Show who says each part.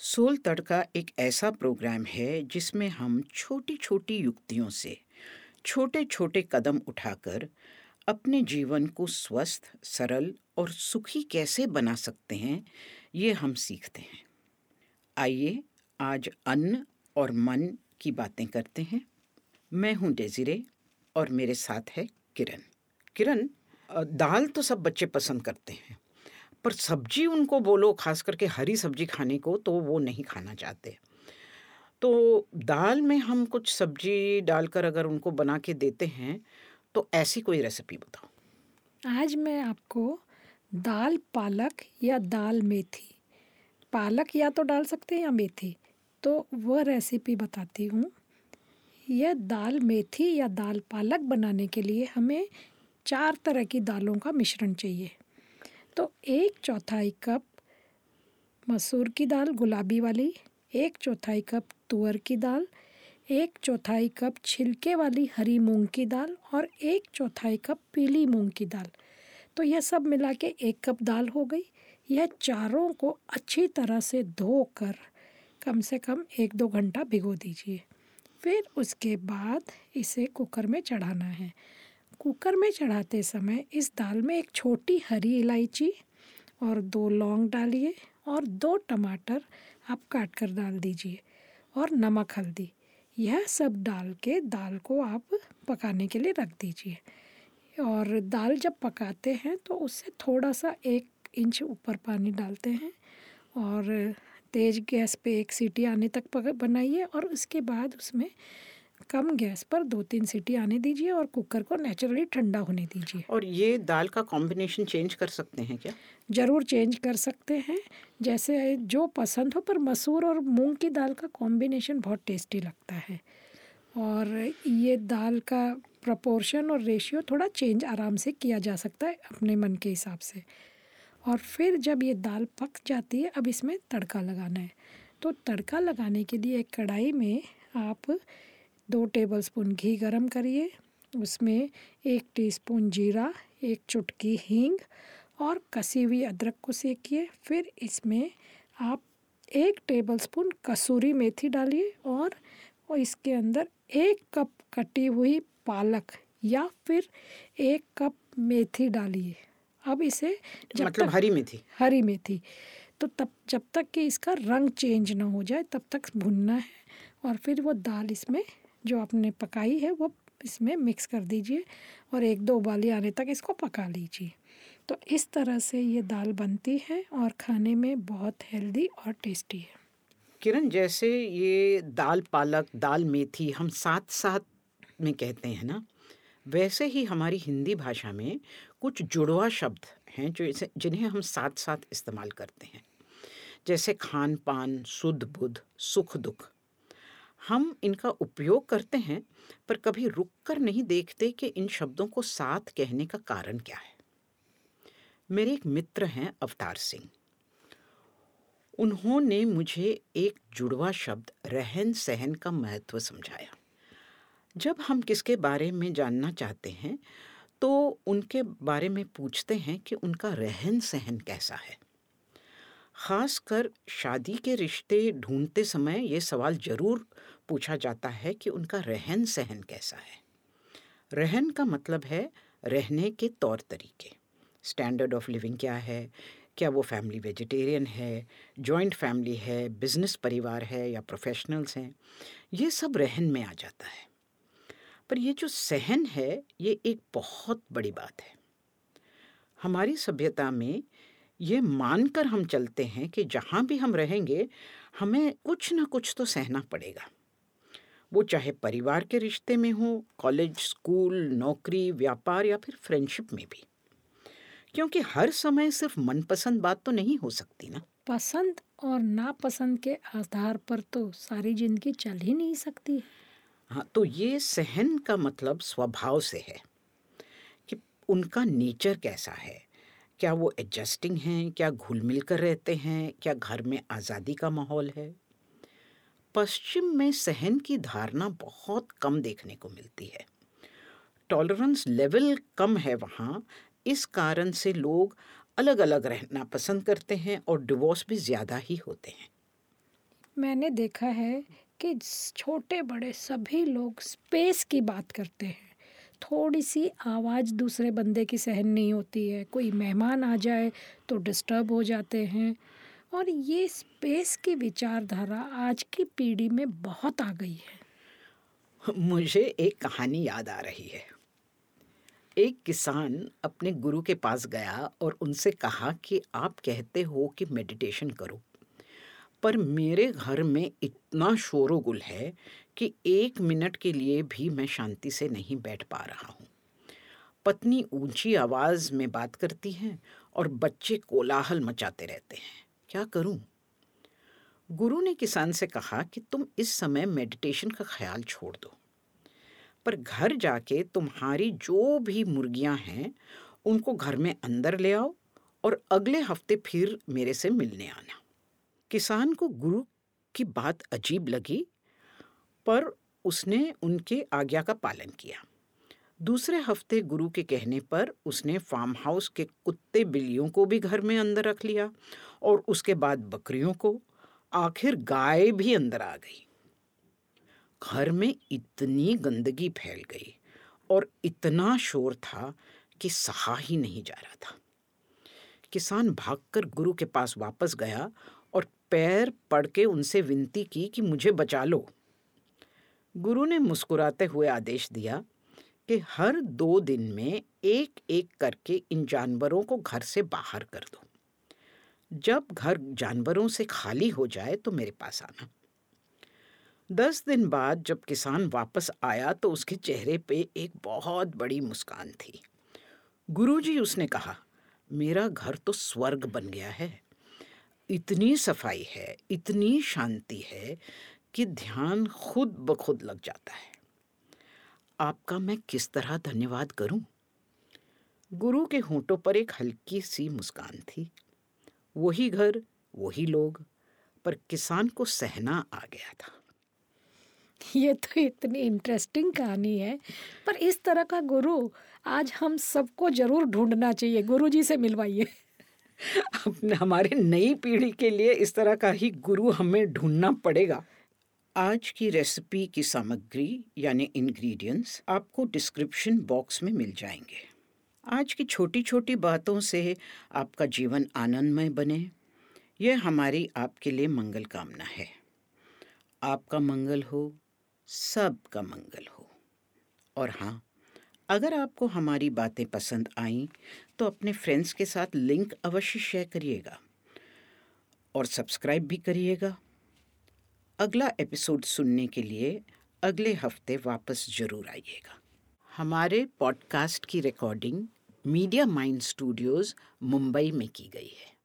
Speaker 1: Soul तड़का एक ऐसा programme है जिसमें हम छोटी छोटी युक्तियों से छोटे छोटे कदम उठाकर अपने जीवन को स्वस्थ, सरल और सुखी कैसे बना सकते हैं, ये हम सीखते हैं। आइए आज अन्न और मन की बातें करते हैं। मैं हूँ डेजिरे और मेरे साथ है किरण। किरण दाल तो सब बच्चे पसंद करते हैं। पर सब्ज़ी उनको बोलो खास करके हरी सब्ज़ी खाने को तो वो नहीं खाना चाहते। तो दाल में हम कुछ सब्ज़ी डालकर अगर उनको बना के देते हैं तो ऐसी कोई रेसिपी बताओ।
Speaker 2: आज मैं आपको दाल पालक या दाल मेथी, पालक या तो डाल सकते हैं या मेथी तो वह रेसिपी बताती हूँ। यह दाल मेथी या दाल पालक बनाने के लिए हमें चार तरह की दालों का मिश्रण चाहिए। तो एक चौथाई कप मसूर की दाल, गुलाबी वाली, एक चौथाई कप तुअर की दाल, एक चौथाई कप छिलके वाली हरी मूंग की दाल और एक चौथाई कप पीली मूंग की दाल। तो यह सब मिला के एक कप दाल हो गई। यह चारों को अच्छी तरह से धोकर कम से कम एक दो घंटा भिगो दीजिए। फिर उसके बाद इसे कुकर में चढ़ाना है। कुकर में चढ़ाते समय इस दाल में एक छोटी हरी इलायची और दो लौंग डालिए और दो टमाटर आप काट कर डाल दीजिए और नमक हल्दी। यह सब डाल के दाल को आप पकाने के लिए रख दीजिए। और दाल जब पकाते हैं तो उससे थोड़ा सा एक इंच ऊपर पानी डालते हैं और तेज़ गैस पे एक सीटी आने तक बनाइए और उसके बाद उसमें कम गैस पर दो तीन सीटी आने दीजिए और कुकर को नेचुरली ठंडा होने दीजिए।
Speaker 1: और ये दाल का कॉम्बिनेशन चेंज कर सकते हैं क्या?
Speaker 2: ज़रूर चेंज कर सकते हैं। जैसे जो पसंद हो पर मसूर और मूंग की दाल का कॉम्बिनेशन बहुत टेस्टी लगता है। और ये दाल का प्रपोर्शन और रेशियो थोड़ा चेंज आराम से किया जा सकता है अपने मन के हिसाब से। और फिर जब ये दाल पक जाती है अब इसमें तड़का लगाना है। तो तड़का लगाने के लिए एक कढ़ाई में आप दो टेबलस्पून घी गरम करिए। उसमें एक टीस्पून जीरा एक चुटकी हींग और कसी हुई अदरक को सेकिए। फिर इसमें आप एक टेबलस्पून कसूरी मेथी डालिए और इसके अंदर एक कप कटी हुई पालक या फिर एक कप मेथी डालिए। अब इसे
Speaker 1: जब मतलब तक हरी मेथी?
Speaker 2: हरी मेथी। तो तब जब तक कि इसका रंग चेंज ना हो जाए तब तक भुनना है और फिर वो दाल इसमें जो आपने पकाई है, वो इसमें मिक्स कर दीजिए और एक दो उबाली आने तक इसको पका लीजिए। तो इस तरह से ये दाल बनती है और खाने में बहुत हेल्दी और टेस्टी है।
Speaker 1: किरण, जैसे ये दाल पालक, दाल मेथी हम साथ साथ में कहते हैं ना, वैसे ही हमारी हिंदी भाषा में कुछ जुड़वा शब्द हैं जो इसे, जिन्हें हम साथ साथ इस्तेमाल करते हैं। जैसे खान पान शुद्ध बुद्ध सुख दुख। हम इनका उपयोग करते हैं, पर कभी रुक कर नहीं देखते कि इन शब्दों को साथ कहने का कारण क्या है। मेरे एक मित्र हैं अवतार सिंह। उन्होंने मुझे एक जुड़वा शब्द, रहन सहन का महत्व समझाया। जब हम किसके बारे में जानना चाहते हैं तो उनके बारे में पूछते हैं कि उनका रहन सहन कैसा है। ख़ास कर शादी के रिश्ते ढूंढते समय ये सवाल ज़रूर पूछा जाता है कि उनका रहन सहन कैसा है। रहन का मतलब है रहने के तौर तरीके। स्टैंडर्ड ऑफ़ लिविंग क्या है? क्या वो फैमिली वेजिटेरियन है? जॉइंट फैमिली है? बिज़नेस परिवार है? या प्रोफेशनल्स हैं? ये सब रहन में आ जाता है। पर ये जो सहन है, ये एक बहुत बड़ी बात है। हमारी सभ्यता में ये मानकर हम चलते हैं कि जहाँ भी हम रहेंगे हमें कुछ ना कुछ तो सहना पड़ेगा। वो चाहे परिवार के रिश्ते में हो कॉलेज स्कूल नौकरी व्यापार या फिर फ्रेंडशिप में भी। क्योंकि हर समय सिर्फ़ मनपसंद बात तो नहीं हो सकती ना।
Speaker 2: पसंद और नापसंद के आधार पर तो सारी ज़िंदगी चल ही नहीं सकती।
Speaker 1: हाँ तो ये सहन का मतलब स्वभाव से है कि उनका नेचर कैसा है क्या वो एडजस्टिंग हैं? क्या घुल मिल कर रहते हैं? क्या घर में आज़ादी का माहौल है? पश्चिम में सहन की धारणा बहुत कम देखने को मिलती है। टॉलरेंस लेवल कम है वहाँ। इस कारण से लोग अलग अलग रहना पसंद करते हैं और डिवोर्स भी ज़्यादा ही होते हैं।
Speaker 2: मैंने देखा है कि छोटे बड़े सभी लोग स्पेस की बात करते हैं। थोड़ी सी आवाज़ दूसरे बंदे की सहन नहीं होती है। कोई मेहमान आ जाए तो डिस्टर्ब हो जाते हैं। और ये स्पेस की विचारधारा आज की पीढ़ी में बहुत आ गई है।
Speaker 1: मुझे एक कहानी याद आ रही है। एक किसान अपने गुरु के पास गया और उनसे कहा कि आप कहते हो कि मेडिटेशन करो, पर मेरे घर में इतना शोरोगुल है कि एक मिनट के लिए भी मैं शांति से नहीं बैठ पा रहा हूँ। पत्नी ऊँची आवाज़ में बात करती हैं और बच्चे कोलाहल मचाते रहते हैं। क्या करूँ? गुरु ने किसान से कहा कि तुम इस समय मेडिटेशन का ख्याल छोड़ दो। पर घर जाके तुम्हारी जो भी मुर्गियाँ हैं, उनको घर में अंदर ले आओ और अगले हफ़्ते फिर मेरे से मिलने आना। किसान को गुरु की बात अजीब लगी पर उसने उनके आज्ञा का पालन किया। दूसरे हफ़्ते गुरु के कहने पर उसने फार्म हाउस के कुत्ते बिल्लियों को भी घर में अंदर रख लिया और उसके बाद बकरियों को आखिर गाय भी अंदर आ गई। घर में इतनी गंदगी फैल गई और इतना शोर था कि सहा ही नहीं जा रहा था। किसान भागकर गुरु के पास वापस गया और पैर पड़ के उनसे विनती की कि मुझे बचा लो। गुरु ने मुस्कुराते हुए आदेश दिया कि हर दो दिन में एक एक करके इन जानवरों को घर से बाहर कर दो। जब घर जानवरों से खाली हो जाए तो मेरे पास आना। दस दिन बाद जब किसान वापस आया तो उसके चेहरे पे एक बहुत बड़ी मुस्कान थी। गुरुजी, उसने कहा, मेरा घर तो स्वर्ग बन गया है। इतनी सफ़ाई है, इतनी शांति है कि ध्यान खुद ब खुद लग जाता है। आपका मैं किस तरह धन्यवाद करूँ? गुरु के होंठों पर एक हल्की सी मुस्कान थी। वही घर वही लोग पर किसान को सहना आ गया था।
Speaker 2: ये तो इतनी इंटरेस्टिंग कहानी है पर इस तरह का गुरु आज हम सबको ज़रूर ढूंढना चाहिए। गुरु जी से मिलवाइए।
Speaker 1: हमारे नई पीढ़ी के लिए इस तरह का ही गुरु हमें ढूंढना पड़ेगा। आज की रेसिपी की सामग्री यानी इंग्रेडिएंट्स आपको डिस्क्रिप्शन बॉक्स में मिल जाएँगे। आज की छोटी छोटी बातों से आपका जीवन आनंदमय बने। यह हमारी आपके लिए मंगल कामना है। आपका मंगल हो, सबका मंगल हो। और हाँ अगर आपको हमारी बातें पसंद आईं तो अपने फ्रेंड्स के साथ लिंक अवश्य शेयर करिएगा। और सब्सक्राइब भी करिएगा। अगला एपिसोड सुनने के लिए अगले हफ़्ते वापस ज़रूर आइएगा। हमारे पॉडकास्ट की recording media mind studios Mumbai में की गई है।